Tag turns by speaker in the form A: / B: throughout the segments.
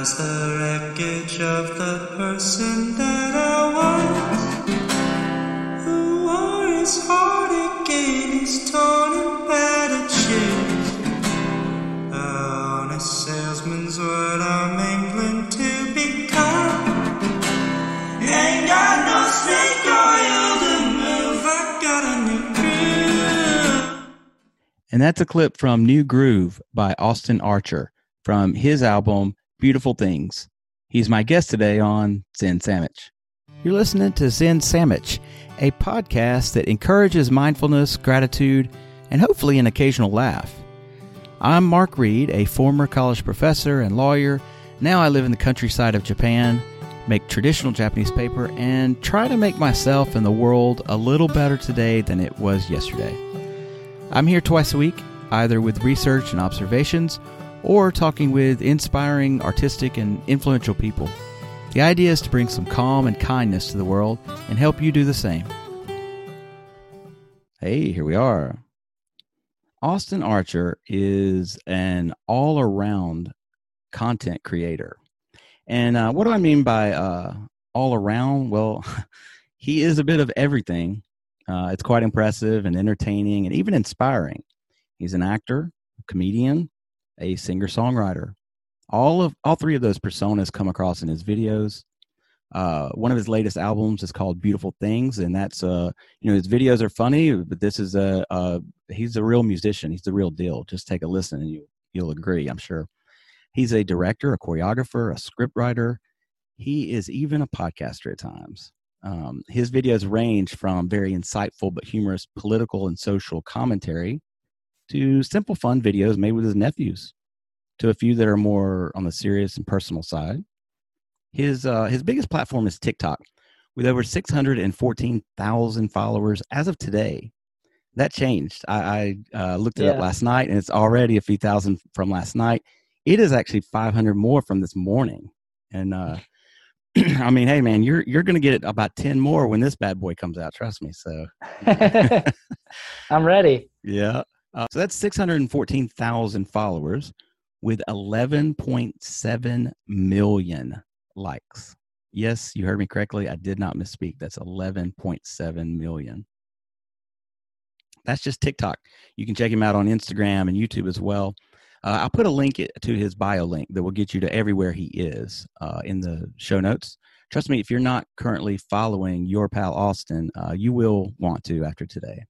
A: lies the wreckage of the person that I was. Who wore his heart again, his torn and battered shoes. A honest salesman's word I'm angling to become. Ain't got no snake oil to move, I got a new groove.
B: And that's a clip from New Groove by Austin Archer from his album Beautiful Things. He's my guest today on Zen Sandwich. You're listening to Zen Sandwich, a podcast that encourages mindfulness, gratitude, and hopefully an occasional laugh. I'm Mark Reed, a former college professor and lawyer. Now I live in the countryside of Japan, make traditional Japanese paper, and try to make myself and the world a little better today than it was yesterday. I'm here twice a week, either with research and observations or talking with inspiring, artistic, and influential people. The idea is to bring some calm and kindness to the world and help you do the same. Hey, here we are. Austin Archer is an all around content creator. And uh, what do I mean by uh, all around? Well, he is a bit of everything. Uh, it's quite impressive and entertaining and even inspiring. He's an actor, comedian, a singer songwriter. All of all three of those personas come across in his videos. Uh, one of his latest albums is called Beautiful Things, and that's uh, you know his videos are funny, but this is a, a he's a real musician. He's the real deal. Just take a listen, and you you'll agree. I'm sure. He's a director, a choreographer, a scriptwriter. He is even a podcaster at times. Um, his videos range from very insightful but humorous political and social commentary to simple fun videos made with his nephews to a few that are more on the serious and personal side. His uh, his biggest platform is TikTok, with over six hundred and fourteen thousand followers as of today. That changed. I, I uh, looked it
C: Yeah.
B: up last night, and it's already a few thousand from last night. It is actually five hundred more from this morning, and uh, I mean, hey man, you're you're gonna get about ten more when this bad boy comes out. Trust me. So
C: I'm ready.
B: yeah. Uh, so that's 614,000 followers with 11.7 million likes. Yes, you heard me correctly. I did not misspeak. That's 11.7 million. That's just TikTok. You can check him out on Instagram and YouTube as well. Uh, I'll put a link to his bio link that will get you to everywhere he is uh, in the show notes. Trust me, if you're not currently following your pal Austin, uh, you will want to after today.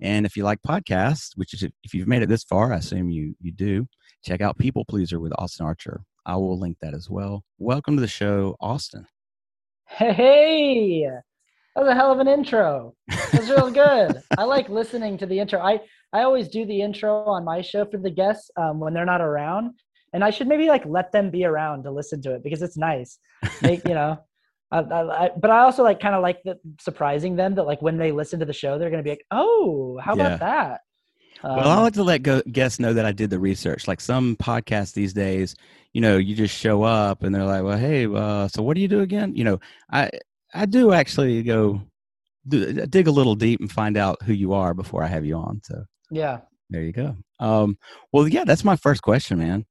B: And if you like podcasts, which is if you've made it this far, I assume you you do, check out People Pleaser with Austin Archer. I will link that as well. Welcome to the show, Austin.
C: Hey, that was a hell of an intro. That was real good. I like listening to the intro. I I always do the intro on my show for the guests um, when they're not around, and I should maybe like let them be around to listen to it because it's nice. You know. I, I, I, but I also like kind of like the surprising them that like when they listen to the show they're gonna be like, oh, how
B: Yeah.
C: about that?
B: well, I
C: Um,
B: like to let go, guests know that I did the research. Like some podcasts these days, you know, you just show up and they're like, "Well, hey, uh, so what do you do again?" You know, I I do actually go do, dig a little deep and find out who you are before I have you on. So
C: yeah.
B: There you go. Um, well, yeah, that's my first question, man.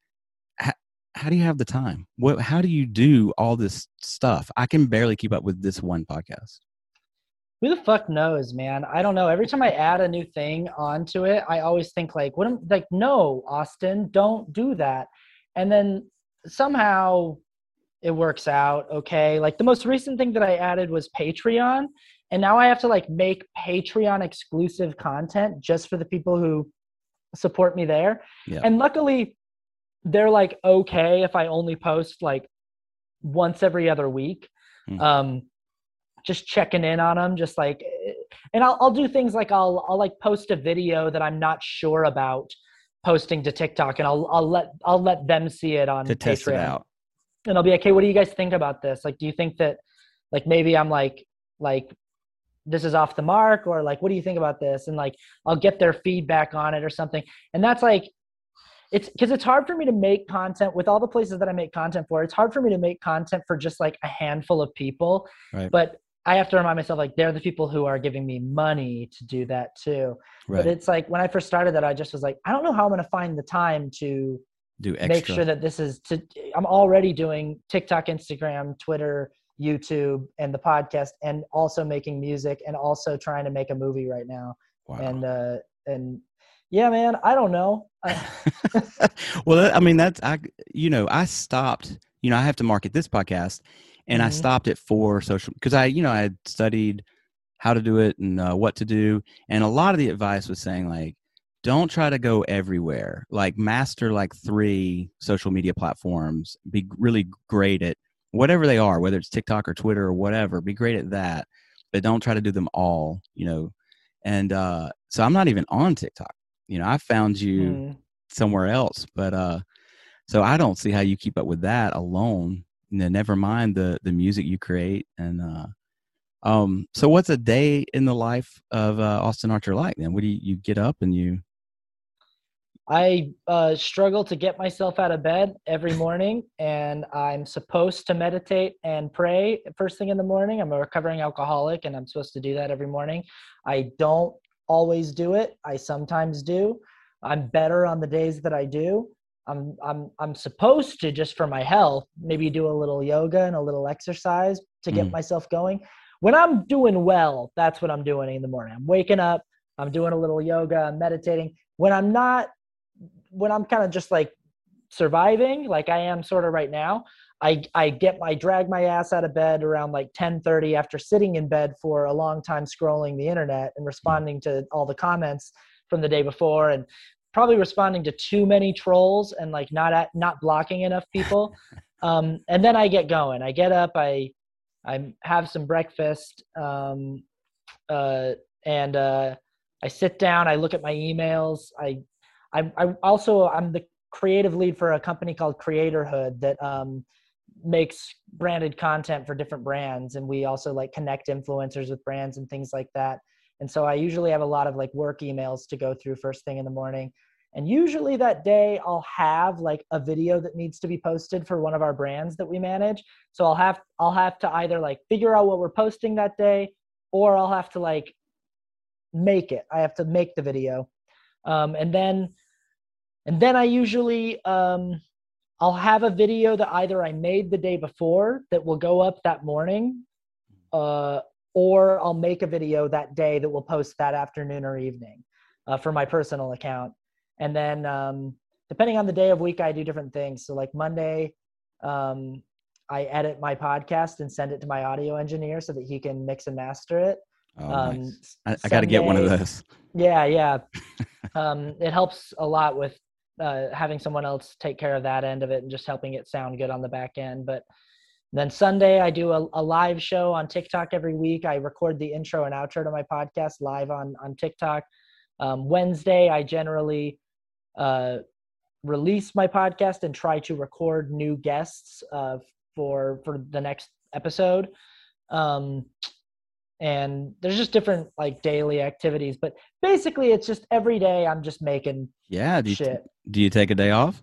B: How, do you have the time? What? How do you do all this stuff? I can barely keep up with this one podcast.
C: Who the fuck knows, man? I don't know. Every time I add a new thing onto it, I always think like, what am like, no, Austin, don't do that. And then somehow it works out okay. Like the most recent thing that I added was Patreon. And now I have to like make Patreon exclusive content just for the people who support me there.
B: Yeah.
C: And luckily they're like okay if I only post like once every other week.
B: Hmm.
C: Um just checking in on them just like and I'll, I'll do things like I'll I'll like post a video that I'm not sure about posting to TikTok and I'll I'll let I'll let them see it on
B: To test it out.
C: And I'll be like, "Hey, what do you guys think about this? Like do you think that like maybe I'm like like this is off the mark or like what do you think about this?" And like I'll get their feedback on it or something. And that's like it's because it's hard for me to make content with all the places that I make content for. It's hard for me to make content for just like a handful of people.
B: Right.
C: But I have to remind myself like they're the people who are giving me money to do that too.
B: Right.
C: But it's like when I first started that, I just was like, I don't know how I'm going to find the time to
B: do extra.
C: make sure that this is to i'm already doing tiktok instagram twitter youtube and the podcast and also making music and also trying to make a movie right now
B: wow.
C: and uh and yeah man i don't know
B: well, I mean, that's I. You know, I stopped. You know, I have to market this podcast, and I
C: Mhm.
B: stopped it for social because I, you know, I had studied how to do it and uh, what to do, and a lot of the advice was saying like, don't try to go everywhere. Like, master like three social media platforms. Be really great at whatever they are, whether it's TikTok or Twitter or whatever. Be great at that, but don't try to do them all. You know, and uh, so I'm not even on TikTok. You know, I found you
C: Mm.
B: somewhere else. But uh, so I don't see how you keep up with that alone. Never mind the the music you create. And uh, um, so what's a day in the life of uh, Austin Archer like? Then what do you, you get up and you?
C: I uh, struggle to get myself out of bed every morning, and I'm supposed to meditate and pray first thing in the morning. I'm a recovering alcoholic, and I'm supposed to do that every morning. I don't always do it. I sometimes do. I'm better on the days that I do. I'm I'm I'm supposed to just for my health maybe do a little yoga and a little exercise to get
B: Mm.
C: myself going. When I'm doing well, that's what I'm doing in the morning. I'm waking up, I'm doing a little yoga, I'm meditating. When I'm not when I'm kind of just like surviving, like I am sort of right now, I I get my drag my ass out of bed around like 10:30 after sitting in bed for a long time scrolling the internet and responding to all the comments from the day before and probably responding to too many trolls and like not at not blocking enough people. Um, and then I get going. I get up. I I have some breakfast. Um, uh, and uh, I sit down. I look at my emails. I I, I also I'm the creative lead for a company called Creatorhood that um, makes branded content for different brands, and we also like connect influencers with brands and things like that. And so I usually have a lot of like work emails to go through first thing in the morning. And usually that day I'll have like a video that needs to be posted for one of our brands that we manage. So I'll have I'll have to either like figure out what we're posting that day or I'll have to like make it. I have to make the video. Um, and then and then I usually um, I'll have a video that either I made the day before that will go up that morning, uh, or I'll make a video that day that will post that afternoon or evening uh, for my personal account. And then um, depending on the day of week, I do different things. So like Monday, um, I edit my podcast and send it to my audio engineer so that he can mix and master it.
B: Oh,
C: Um,
B: nice. I, I got to get one of those.
C: Yeah, yeah. um, it helps a lot with uh, having someone else take care of that end of it and just helping it sound good on the back end. But then Sunday, I do a, a live show on TikTok every week. I record the intro and outro to my podcast live on on TikTok. Um, Wednesday, I generally uh, release my podcast and try to record new guests uh, for for the next episode. Um, and there's just different like daily activities, but basically it's just every day I'm just making
B: Yeah. Do you,
C: shit.
B: do you take a day off?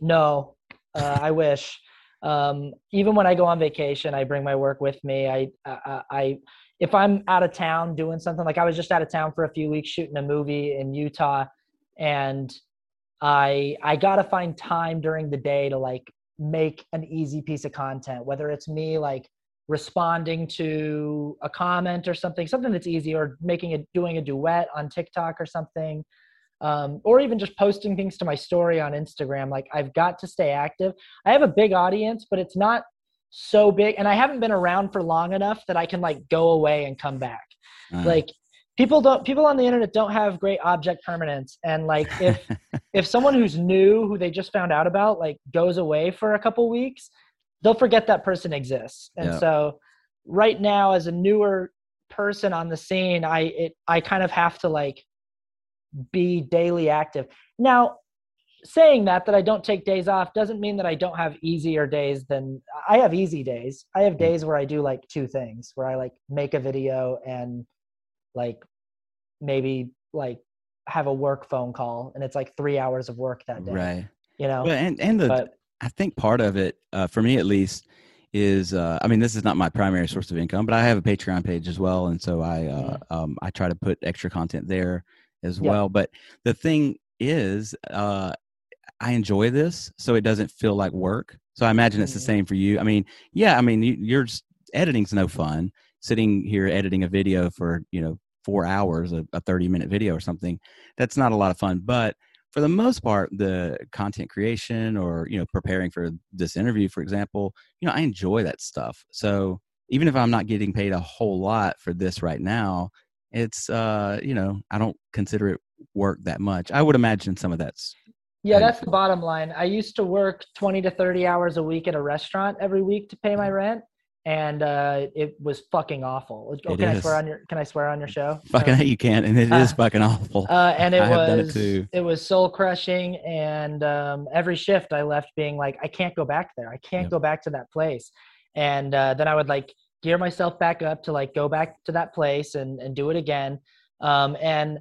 C: No, uh, I wish. Um, even when I go on vacation, I bring my work with me. I, I, I, if I'm out of town doing something, like I was just out of town for a few weeks shooting a movie in Utah, and I, I gotta find time during the day to like make an easy piece of content, whether it's me like responding to a comment or something, something that's easy, or making a doing a duet on TikTok or something um, or even just posting things to my story on Instagram. Like I've got to stay active. I have a big audience, but it's not so big, and I haven't been around for long enough that I can like go away and come back.
B: Uh,
C: Like people don't people on the internet don't have great object permanence, and like if if someone who's new who they just found out about like goes away for a couple weeks, they'll forget that person exists. And
B: Yeah.
C: so right now, as a newer person on the scene, I it I kind of have to like be daily active. Now, saying that that I don't take days off doesn't mean that I don't have easier days than I have easy days. I have mm. days where I do like two things, where I like make a video and like maybe like have a work phone call and it's like 3 hours of work that day,
B: right.
C: you know.
B: Well, and and the
C: but
B: I think part of it, uh, for me at least, is uh, I mean this is not my primary source of income, but I have a Patreon page as well, and so I uh, um, I try to put extra content there as
C: Yeah.
B: well. But the thing is, uh, I enjoy this, so it doesn't feel like work. So I imagine it's the
C: Mhm.
B: same for you. I mean, yeah, I mean, you, you're just, editing's no fun. Sitting here editing a video for you know four hours, a, a thirty minute video or something, that's not a lot of fun. But for the most part, the content creation or you know preparing for this interview, for example, you know, I enjoy that stuff. So even if I'm not getting paid a whole lot for this right now, it's uh, you know, I don't consider it work that much. I would imagine some of that's
C: Yeah,
B: How do you
C: that's the bottom line. I used to work 20 to 30 hours a week at a restaurant every week to pay
B: Mm-hmm.
C: my rent. And uh, it was fucking awful. Oh, can I swear on your? Can I swear on your show?
B: fucking you can't, and it is
C: uh,
B: fucking awful.
C: Uh, and it
B: I done it
C: was it was soul crushing, and um, every shift I left being like, I can't go back there. I can't
B: Yep.
C: go back to that place. And uh, then I would like gear myself back up to like go back to that place and and do it again. Um, and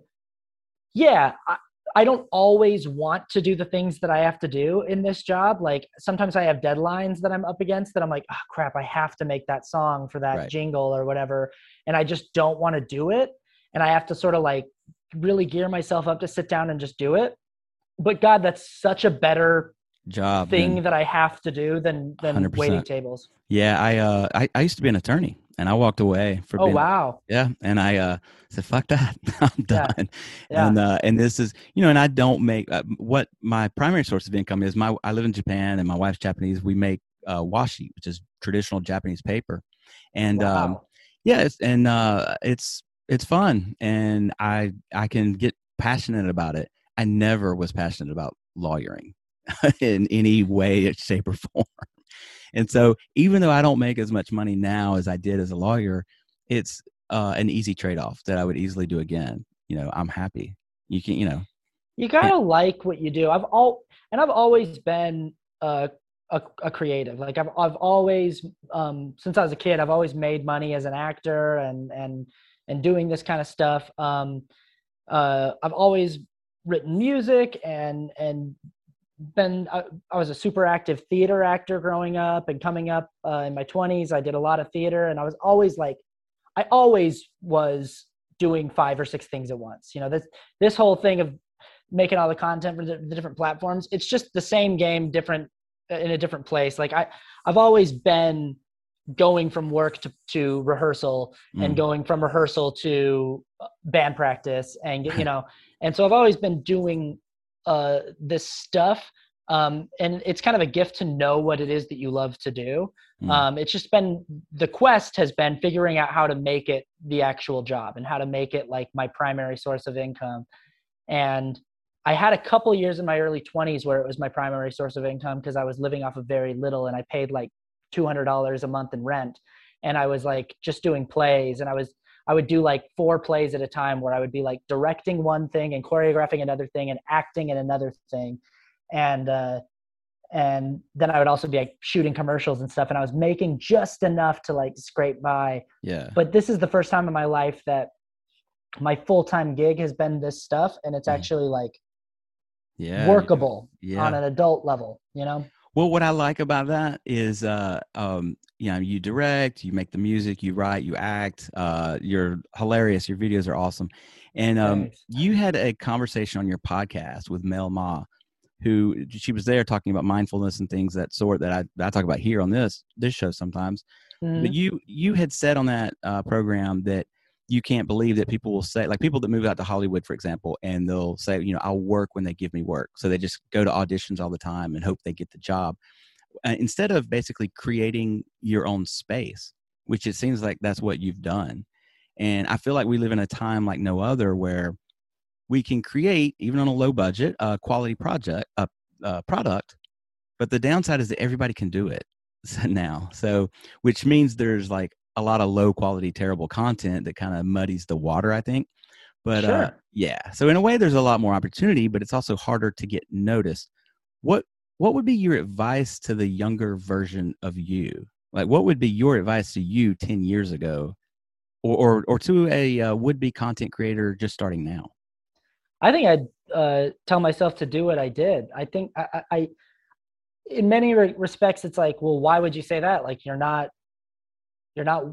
C: yeah, I, I don't always want to do the things that I have to do in this job. Like sometimes I have deadlines that I'm up against that I'm like, oh crap, I have to make that song for that
B: Right.
C: jingle or whatever. And I just don't want to do it. And I have to sort of like really gear myself up to sit down and just do it. But God, that's such a better
B: Job
C: thing
B: than-
C: that I have to do than than
B: 100%.
C: waiting tables.
B: yeah, I uh, I, I used to be an attorney, and I walked away for
C: Oh
B: being
C: wow.
B: Yeah, and I uh, said, "Fuck that, I'm done."
C: yeah.
B: And uh, and this is you know, and I don't make uh, what my primary source of income is. My I live in Japan, and my wife's Japanese. We make uh, washi, which is traditional Japanese paper, and um, yeah, it's, and uh, it's it's fun, and I I can get passionate about it. I never was passionate about lawyering in any way, shape, or form. And so, even though I don't make as much money now as I did as a lawyer, it's uh, an easy trade off that I would easily do again. You know, I'm happy. You can, you know,
C: you gotta like what you do. I've all and I've always been a a, a creative. Like I've I've always um, since I was a kid, I've always made money as an actor and and and doing this kind of stuff. Um, uh, I've always written music and and been I, I was a super active theater actor growing up and coming up uh, in my 20s i did a lot of theater and i was always like i always was doing five or six things at once. You know this this whole thing of making all the content for the, the different platforms it's just the same game different uh, in a different place. Like i i've always been going from work to, to rehearsal and
B: mm,
C: going from rehearsal to uh, band practice and you know and so i've always been doing uh, this stuff um, and it's kind of a gift to know what it is that you love to do.
B: Mm.
C: um, it's just been the quest has been figuring out how to make it the actual job and how to make it like my primary source of income. And i had a couple years in my early 20s where it was my primary source of income because i was living off of very little and i paid like $200 a month in rent. And i was like just doing plays and i was i would do like four plays at a time where i would be like directing one thing and choreographing another thing and acting in another thing and uh and then i would also be like shooting commercials and stuff and i was making just enough to like scrape by
B: yeah,
C: but this is the first time in my life that my full-time gig has been this stuff and it's
B: Mm.
C: actually like
B: yeah,
C: workable
B: Yeah.
C: on an adult level you know
B: Well, what I like about that is, uh, um, you know, you direct, you make the music, you write, you act. Uh, you're hilarious. Your videos are awesome. And um,
C: Thanks.
B: you had a conversation on your podcast with Mel Ma, who she was there talking about mindfulness and things that sort that I, that I talk about here on this this show sometimes.
C: Mhm.
B: But you you had said on that uh, program that you can't believe that people will say like people that move out to Hollywood, for example, and they'll say, you know, I'll work when they give me work. So they just go to auditions all the time and hope they get the job uh, instead of basically creating your own space, which it seems like that's what you've done. And I feel like we live in a time like no other where we can create, even on a low budget, a quality project, a, uh product. But the downside is that everybody can do it now. So, which means there's like a lot of low quality, terrible content that kind of muddies the water, I think. But uh, yeah, so in a way, there's a lot more opportunity, but it's also harder to get noticed. What what would be your advice to the younger version of you? Like, what would be your advice to you ten years ago, or or, or to a uh, would be content creator just starting now?
C: I think I'd uh, tell myself to do what I did. I think I, I, I in many re- respects, it's like, well, why would you say that? Like, you're not, you're not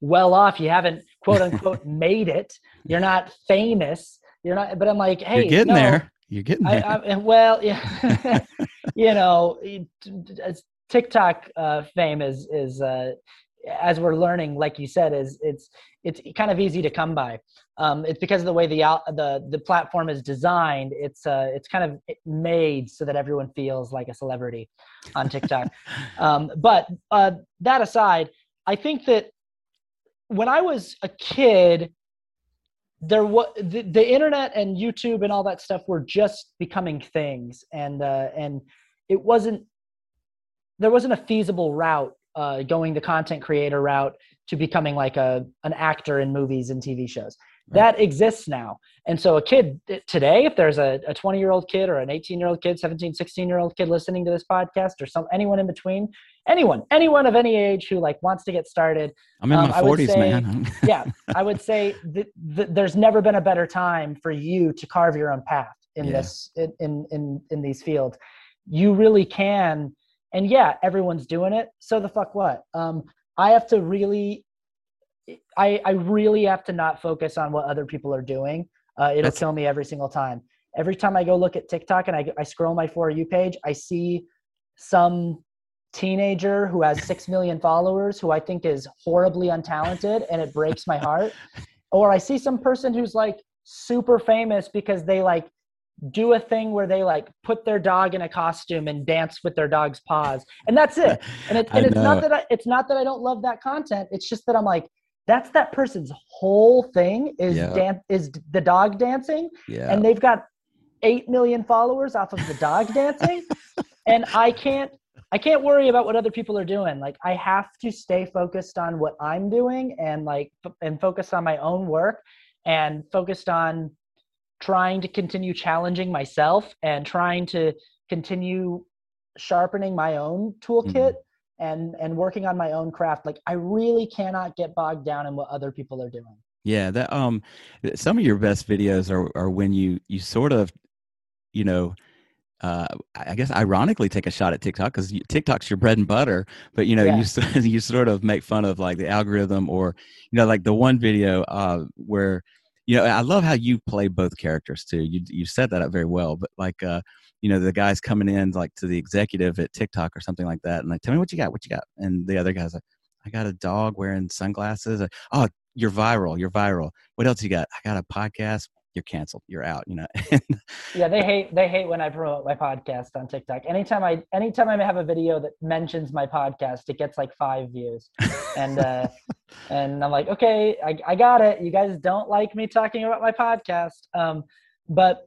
C: well off. You haven't quote unquote made it. You're not famous. You're not. But I'm like, hey,
B: You're getting
C: no,
B: there. You're getting there.
C: I, well, yeah, you know, TikTok uh, fame is is uh, as we're learning, like you said, is it's it's kind of easy to come by. Um, it's because of the way the out, the the platform is designed. It's uh, it's kind of made so that everyone feels like a celebrity on TikTok. um, but uh, that aside, I think that when I was a kid, there was the, the internet and YouTube and all that stuff were just becoming things, and uh, and it wasn't there wasn't a feasible route uh, going the content creator route to becoming like a an actor in movies and TV shows.
B: Right.
C: That exists now. And so a kid eh, today, if there's a, a 20 year old kid or an 18 year old kid, 17, 16 year old kid listening to this podcast or some anyone in between, anyone, anyone of any age who like wants to get started,
B: I'm in
C: um,
B: my
C: I would
B: 40s,
C: say-
B: man.
C: yeah, I would say that, that there's never been a better time for you to carve your own path in
B: Yeah.
C: this in, in in in these fields. You really can, and yeah, everyone's doing it. So the fuck what? Um, I have to really, I I really have to not focus on what other people are doing. Uh, it'll
B: That's-
C: kill me every single time. Every time I go look at TikTok and I I scroll my for you page, I see some teenager who has 6 million followers who I think is horribly untalented and it breaks my heart. Or I see some person who's like super famous because they like do a thing where they like put their dog in a costume and dance with their dog's paws. And that's it. And, it, and it's
B: know.
C: not that I, it's not that I don't love that content. It's just that I'm like that's that person's whole thing is
B: Yeah.
C: dan- is the dog dancing
B: yeah.
C: and they've got 8 million followers off of the dog dancing and i can't i can't worry about what other people are doing like i have to stay focused on what i'm doing and like f- and focus on my own work and focused on trying to continue challenging myself and trying to continue sharpening my own toolkit mm-hmm. And and working on my own craft like i really cannot get bogged down in what other people are doing
B: Yeah, that um, some of your best videos are are when you you sort of, you know, uh, I guess ironically take a shot at TikTok because TikTok's your bread and butter, but you know
C: Yeah.
B: you you sort of make fun of like the algorithm or you know like the one video uh where you know I love how you play both characters too. You you set that up very well, but like uh you know the guy's coming in like to the executive at TikTok or something like that, and like tell me what you got, what you got, and the other guy's like, I got a dog wearing sunglasses. Like, oh, you're viral. You're viral. What else you got? I got a podcast. You're canceled. You're out. You know.
C: Yeah, they hate they hate when I promote my podcast on TikTok. Anytime I anytime I have a video that mentions my podcast, it gets like five views. And uh and I'm like, okay, I, I got it. You guys don't like me talking about my podcast. Um but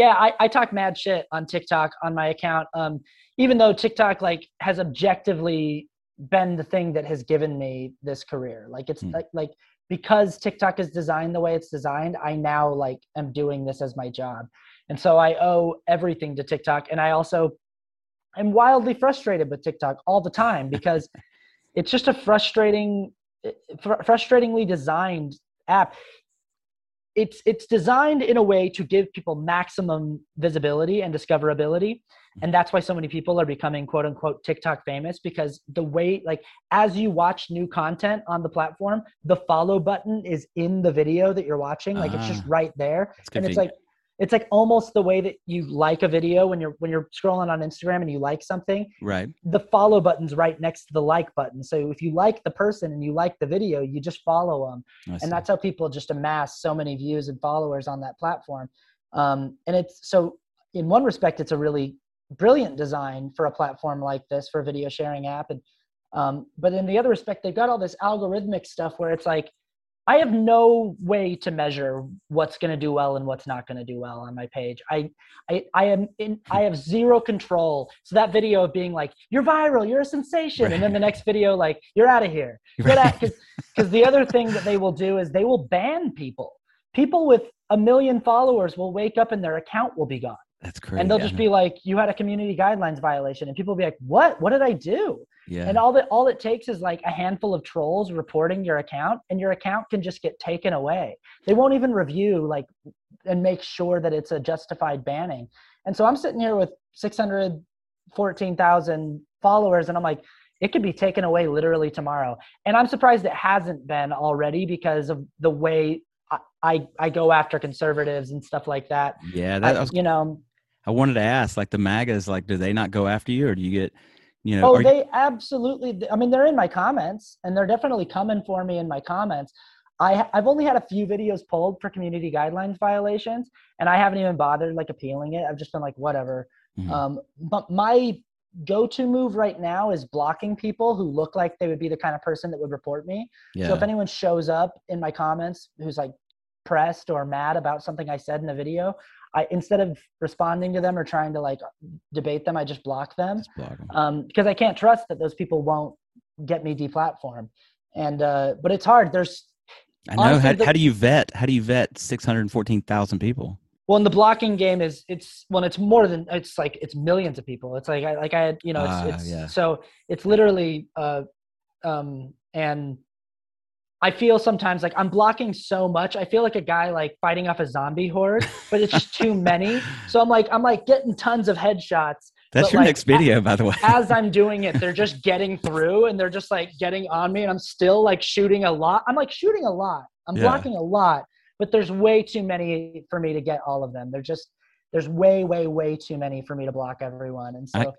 C: yeah, I, I talk mad shit on TikTok on my account. Um even though TikTok like has objectively been the thing that has given me this career. Like it's
B: Hmm.
C: like like because TikTok is designed the way it's designed, I now like am doing this as my job. And so I owe everything to TikTok. And I also am wildly frustrated with TikTok all the time because it's just a frustrating, fr- frustratingly designed app. It's it's designed in a way to give people maximum visibility and discoverability, and that's why so many people are becoming quote unquote TikTok famous because the way like as you watch new content on the platform, the follow button is in the video that you're watching, like it's just
B: Ah.
C: right there.
B: It's
C: and it's like it's like almost the way that you like a video when you're when you're scrolling on Instagram and you like something.
B: Right.
C: the follow button's right next to the like button. So if you like the person and you like the video you just follow them and that's how people just amass so many views and followers on that platform. Um, and it's so in one respect it's a really brilliant design for a platform like this for a video sharing app. And um, but in the other respect they've got all this algorithmic stuff where it's like i have no way to measure what's going to do well and what's not going to do well on my page. I i, I am in i have zero control. So that video of being like you're viral you're a sensation and then the next video like you're out of here. Get out because the other thing that they will do is they will ban people. People with a million followers will wake up and their account will be gone
B: That's crazy.
C: and they'll just be like you had a community guidelines violation and people will be like what what did i do
B: yeah.
C: and all that all it takes is like a handful of trolls reporting your account and your account can just get taken away they won't even review like and make sure that it's a justified banning and so i'm sitting here with 614000 followers and i'm like it could be taken away literally tomorrow and i'm surprised it hasn't been already because of the way I, I go after conservatives and stuff like that.
B: Yeah, that
C: I,
B: was,
C: you know,
B: I wanted to ask, like the MAGAs, like, do they not go after you, or do you get, you know?
C: oh,
B: are you-
C: they absolutely. I mean, they're in my comments, and they're definitely coming for me in my comments. I I've only had a few videos pulled for community guidelines violations, and I haven't even bothered like appealing it. I've just been like, whatever.
B: Mhm.
C: Um, but my go-to move right now is blocking people who look like they would be the kind of person that would report me.
B: yeah,
C: So if anyone shows up in my comments who's like pressed or mad about something I said in a video, I instead of responding to them or trying to like debate them, I just block them
B: just block 'em.
C: um, because I can't trust that those people won't get me deplatformed. And uh, but it's hard. There's
B: I know.
C: honestly,
B: How,
C: the-
B: how do you vet? How do you vet six hundred fourteen thousand people?
C: well, in the blocking game is it's well, it's more than it's like it's millions of people. It's like I like I had you know it's,
B: Ah,
C: it's
B: yeah.
C: so it's literally uh, um, and I feel sometimes like I'm blocking so much. I feel like a guy like fighting off a zombie horde, but it's just too many. So I'm like I'm like getting tons of headshots.
B: That's your
C: like,
B: next video, by the way.
C: As I'm doing it, they're just getting through and they're just like getting on me, and I'm still like shooting a lot. I'm like shooting a lot. I'm
B: Yeah.
C: blocking a lot, but there's way too many for me to get all of them. They're just there's way, way, way too many for me to block everyone. And so
B: I-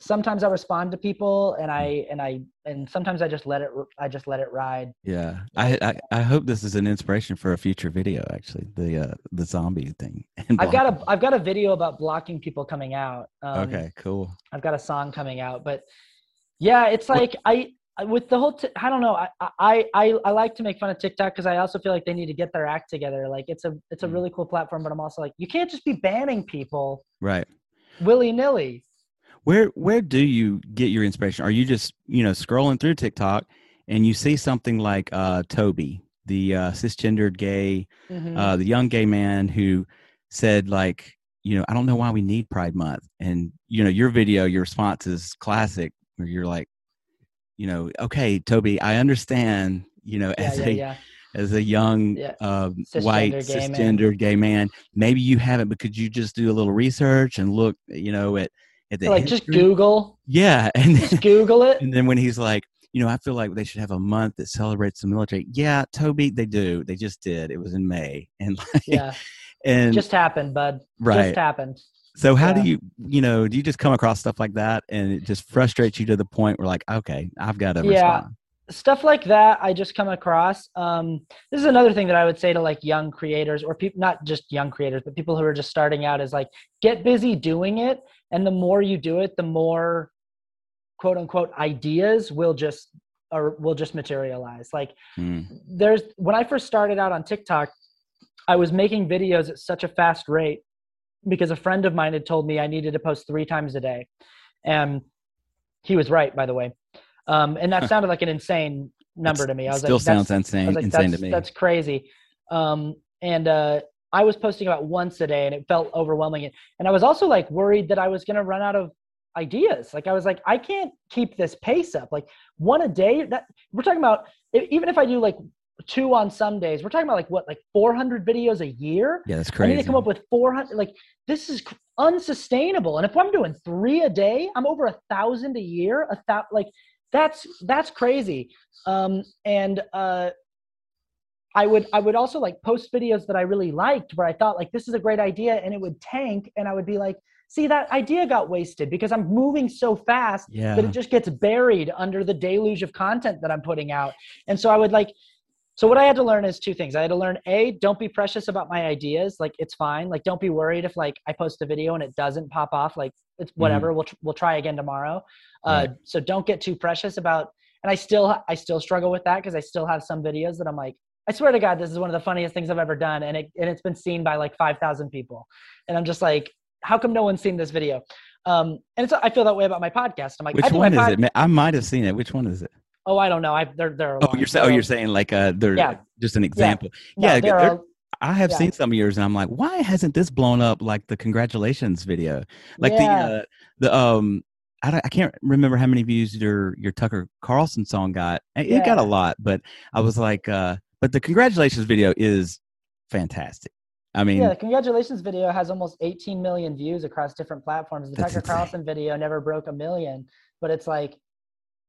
C: sometimes I respond to people and I and I and sometimes I just let it I just let it ride.
B: Yeah, I, I I hope this is an inspiration for a future video. Actually, the uh, the zombie thing.
C: I've got a I've got a video about blocking people coming out. Um,
B: okay, cool.
C: I've got a song coming out, but yeah, it's like I I- with the whole t- I don't know I I I, I like to make fun of TikTok because I also feel like they need to get their act together. Like it's a it's a
B: Mm.
C: really cool platform, but I'm also like you can't just be banning people
B: Right.
C: willy nilly.
B: Where where do you get your inspiration? Are you just you know scrolling through TikTok and you see something like uh, Toby, the uh, cisgendered gay,
C: Mm-hmm.
B: uh, the young gay man who said like you know I don't know why we need Pride Month, and you know your video, your response is classic, where you're like, you know, okay, Toby, I understand, you know,
C: yeah,
B: as
C: yeah,
B: a
C: yeah.
B: as a young
C: Yeah.
B: um, white
C: Cisgender gay man.
B: gay man. Maybe you haven't, but could you just do a little research and look, you know, at at the
C: like just? Google,
B: yeah, and then,
C: just Google it.
B: and then when he's like, you know, I feel like they should have a month that celebrates the military. Yeah, Toby, they do. They just did. It was in May, and like,
C: Yeah,
B: and
C: just happened, bud.
B: right.
C: Just happened.
B: so how do you, you know, do you just come across stuff like that, and it just frustrates you to the point where like, okay, I've got to
C: Yeah.
B: respond.
C: stuff like that i just come across um, this is another thing that i would say to like young creators or people not just young creators but people who are just starting out is like get busy doing it and the more you do it the more quote unquote ideas will just or will just materialize. Like
B: Mm,
C: there's when i first started out on tiktok i was making videos at such a fast rate because a friend of mine had told me i needed to post three times a day. And he was right by the way. Um, and that sounded like an insane number
B: It's-
C: to me. I was
B: still
C: like
B: sounds insane,
C: like,
B: insane
C: that's,
B: to me.
C: That's crazy. Um, and uh, I was posting about once a day, and it felt overwhelming. And I was also like worried that I was going to run out of ideas. Like I was like, I can't keep this pace up. Like one a day. That we're talking about. Even if I do like two on some days, we're talking about like what, like 400 videos a year.
B: yeah, that's crazy.
C: I need to come up with 400. Like this is unsustainable. And if I'm doing three a day, I'm over a thousand a year. A thou like that's that's crazy. Um, and uh, I would I would also like post videos that I really liked where I thought like this is a great idea and it would tank and I would be like, see that idea got wasted because I'm moving so fast
B: yeah,
C: that it just gets buried under the deluge of content that I'm putting out. And so I would like, so what I had to learn is two things. I had to learn a, don't be precious about my ideas. Like it's fine. Like don't be worried if like I post a video and it doesn't pop off. Like it's whatever. We'll tr- we'll try again tomorrow. Uh. So don't get too precious about. And I still I still struggle with that because I still have some videos that I'm like, I swear to God, this is one of the funniest things I've ever done, and it and it's been seen by like five thousand people, and I'm just like, how come no one's seen this video? Um, and it's I feel that way about my podcast. I'm like,
B: Which one is
C: pod-
B: it? I might have seen it. Which one is it?
C: Oh, I don't know. I they're they're.
B: Oh, you're saying. Oh, you're saying like uh, they're
C: Yeah.
B: just an example.
C: No,
B: yeah,
C: they're
B: they're- I have
C: yeah.
B: seen some of yours, and I'm like, why hasn't this blown up like the congratulations video? Like
C: Yeah.
B: the uh, the um, I, I can't remember how many views your your Tucker Carlson song got. It it got a lot, but I was like, uh, but the congratulations video is fantastic. I mean,
C: yeah, the congratulations video has almost 18 million views across different platforms. The Tucker. Carlson video never broke a million, but it's like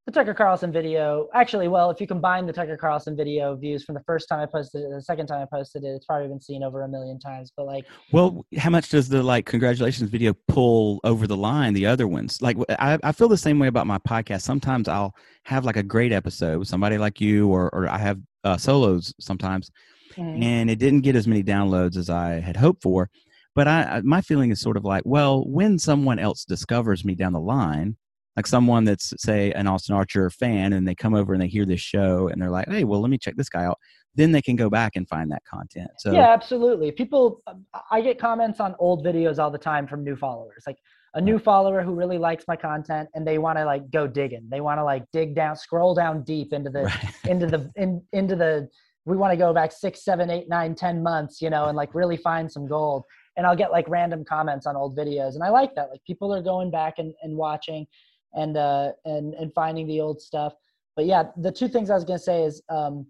C: the Tucker Carlson video. Actually, well, if you combine the Tucker Carlson video views from the first time I posted it, the second time I posted it, it's probably been seen over a million times. But like,
B: Well, how much does the like congratulations video pull over the line the other ones? Like I, I feel the same way about my podcast. Sometimes I'll have like a great episode with somebody like you or or I have uh, solos sometimes
C: mhm.
B: and it didn't get as many downloads as I had hoped for. But I my feeling is sort of like, well, when someone else discovers me down the line, like someone that's say an Austin Archer fan, and they come over and they hear this show and they're like, hey, well, let me check this guy out. Then they can go back and find that content. So
C: yeah, absolutely. People, um, I get comments on old videos all the time from new followers. Like a new follower who really likes my content and they want to like go digging. They want to like dig down, scroll down deep into the
B: Right.
C: into the in, into the we want to go back six seven eight nine ten months you know and like really find some gold and i'll get like random comments on old videos and i like that like people are going back and, and watching and uh and and finding the old stuff but yeah the two things i was to say is um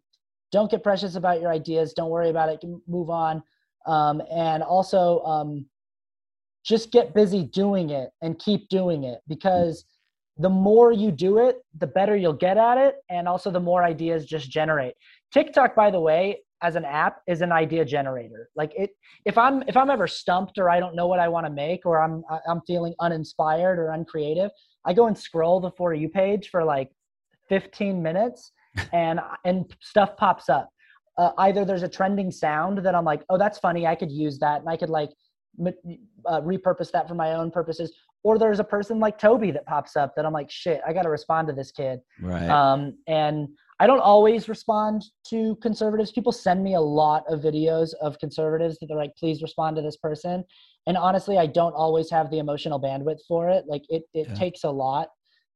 C: don't get precious about your ideas don't worry about it move on um and also um just get busy doing it and keep doing it because the more you do it, the better you'll get at it, and also the more ideas just generate. TikTok, by the way, as an app, is an idea generator. Like it, if I'm if I'm ever stumped or I don't know what I want to make or I'm I'm feeling uninspired or uncreative, I go and scroll the for you page for like 15 minutes, and and stuff pops up. Uh, either there's a trending sound that I'm like, oh, that's funny, I could use that, and I could like m- uh, repurpose that for my own purposes or there's a person like Toby that pops up that I'm like, shit, I got to respond to this kid.
B: right.
C: Um, and I don't always respond to conservatives. People send me a lot of videos of conservatives that they're like, please respond to this person. And honestly, I don't always have the emotional bandwidth for it. Like it, it
B: Yeah.
C: takes a lot.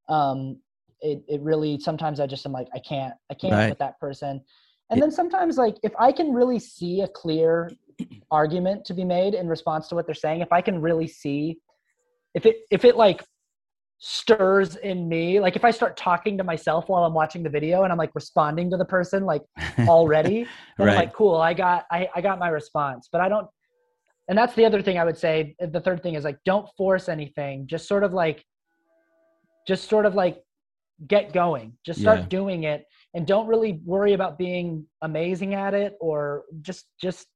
C: Um, it, it really, sometimes I just am like, I can't, I can't
B: Right.
C: with that person. And
B: It-
C: then sometimes like, if I can really see a clear argument to be made in response to what they're saying, if I can really see if it if it like stirs in me. Like if i start talking to myself while i'm watching the video and i'm like responding to the person like already then i'm
B: Right.
C: like cool i got I, I got my response. But i don't and that's the other thing i would say the third thing is like don't force anything. Just sort of like just sort of like get going. Just start
B: Yeah.
C: doing it and don't really worry about being amazing at it or just just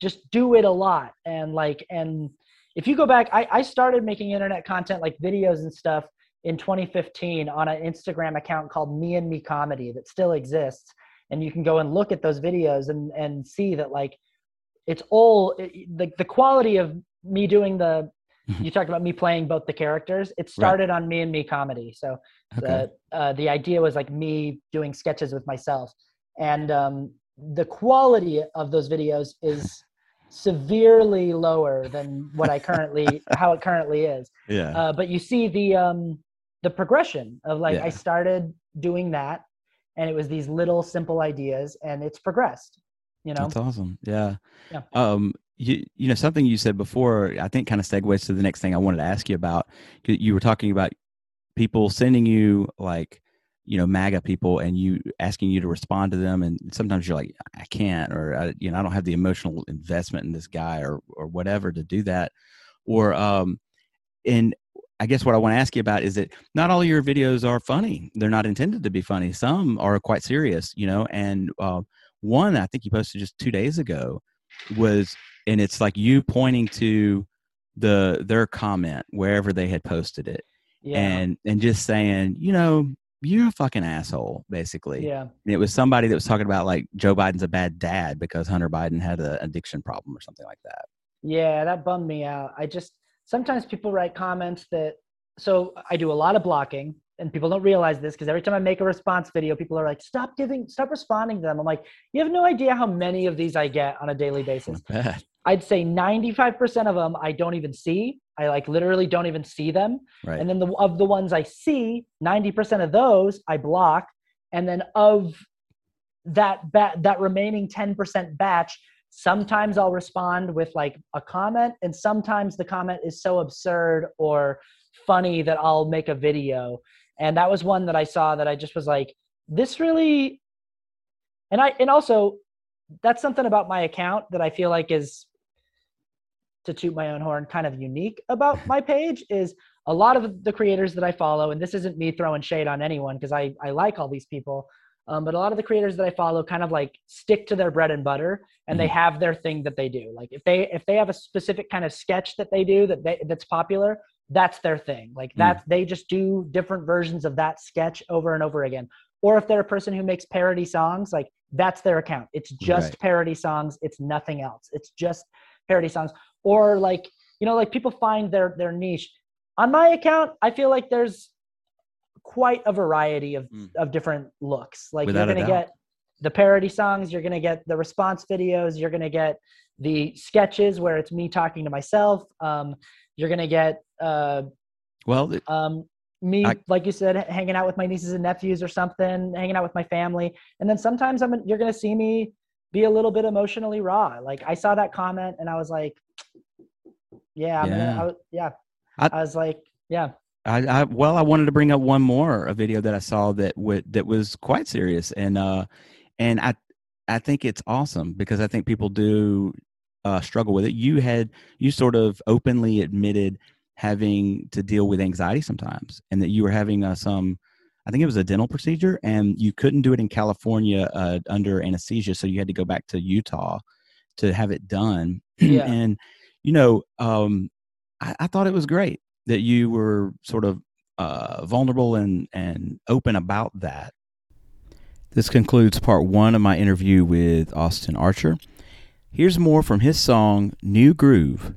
C: just do it a lot. And like and if you go back I, I started making internet content like videos and stuff in 2015 on an instagram account called me and me comedy that still exists. And you can go and look at those videos and and see that like it's all it, the, the quality of me doing the you talked about me playing both the characters. It started on me and me comedy. So
B: okay.
C: the uh, the idea was like me doing sketches with myself. And um, the quality of those videos is severely lower than what i currently how it currently is
B: yeah.
C: uh, but you see the um the progression of like
B: Yeah.
C: i started doing that and it was these little simple ideas and it's progressed you know
B: That's awesome. Yeah.
C: Yeah.
B: Um, you, you know, something you said before, I think kind of segues to the next thing I wanted to ask you about. You- You were talking about people sending you like, you know, MAGA people and you asking you to respond to them. And sometimes you're like, I can't, or, I, you know, I don't have the emotional investment in this guy or, or whatever to do that. Or, um, and I guess what I want to ask you about is that not all your videos are funny. They're not intended to be funny. Some are quite serious, you know, and, uh, one I think you posted just two days ago was, and it's like you pointing to the their comment wherever they had posted it,
C: yeah
B: and and just saying, you know, you're a fucking asshole, basically.
C: yeah
B: And it was somebody that was talking about like Joe Biden's a bad dad because Hunter Biden had an addiction problem or something like that.
C: Yeah, that bummed me out. I just sometimes people write comments that so I do a lot of blocking and people don't realize this because every time I make a response video, people are like, stop giving stop responding to them. I'm like, you have no idea how many of these I get on a daily basis. I'd say 95% of them I don't even see. I like literally don't even see them.
B: Right.
C: And then the of the ones I see, 90% of those I block. And then of that ba- that remaining 10% batch, sometimes I'll respond with like a comment, and sometimes the comment is so absurd or funny that I'll make a video. And that was one that I saw that I just was like, this really and I and also that's something about my account that I feel like is to toot my own horn kind of unique about my page is a lot of the creators that I follow, and this isn't me throwing shade on anyone because I, I like all these people, um, but a lot of the creators that I follow kind of like stick to their bread and butter and mm-hmm. they have their thing that they do. Like if they if they have a specific kind of sketch that they do that they, that's popular, that's their thing. Like that mm. they just do different versions of that sketch over and over again. Or if they're a person who makes parody songs, like that's their account. It's just right. parody songs. It's nothing else. It's just parody songs. Or like you know like people find their their niche on my account i feel like there's quite a variety of mm. of different looks like Without you're gonna get the parody songs you're gonna get the response videos you're gonna get the sketches where it's me talking to myself um, you're gonna get uh,
B: well
C: um, me I, like you said hanging out with my nieces and nephews or something hanging out with my family and then sometimes i'm you're gonna see me be a little bit emotionally raw like i saw that comment and i was like yeah, yeah. I, yeah. I, I, was like, yeah.
B: I, I, well, I wanted to bring up one more a video that I saw that w- that was quite serious, and uh, and I I think it's awesome because I think people do uh, struggle with it. You had you sort of openly admitted having to deal with anxiety sometimes, and that you were having uh, some. I think it was a dental procedure, and you couldn't do it in California uh, under anesthesia, so you had to go back to Utah to have it done. Yeah. and you know, um, I, I, thought it was great that you were sort of uh, vulnerable and, and open about that. This concludes part one of my interview with Austin Archer. Here's more from his song New Groove.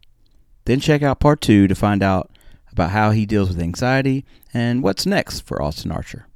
B: Then check out part two to find out about how he deals with anxiety and what's next for Austin Archer.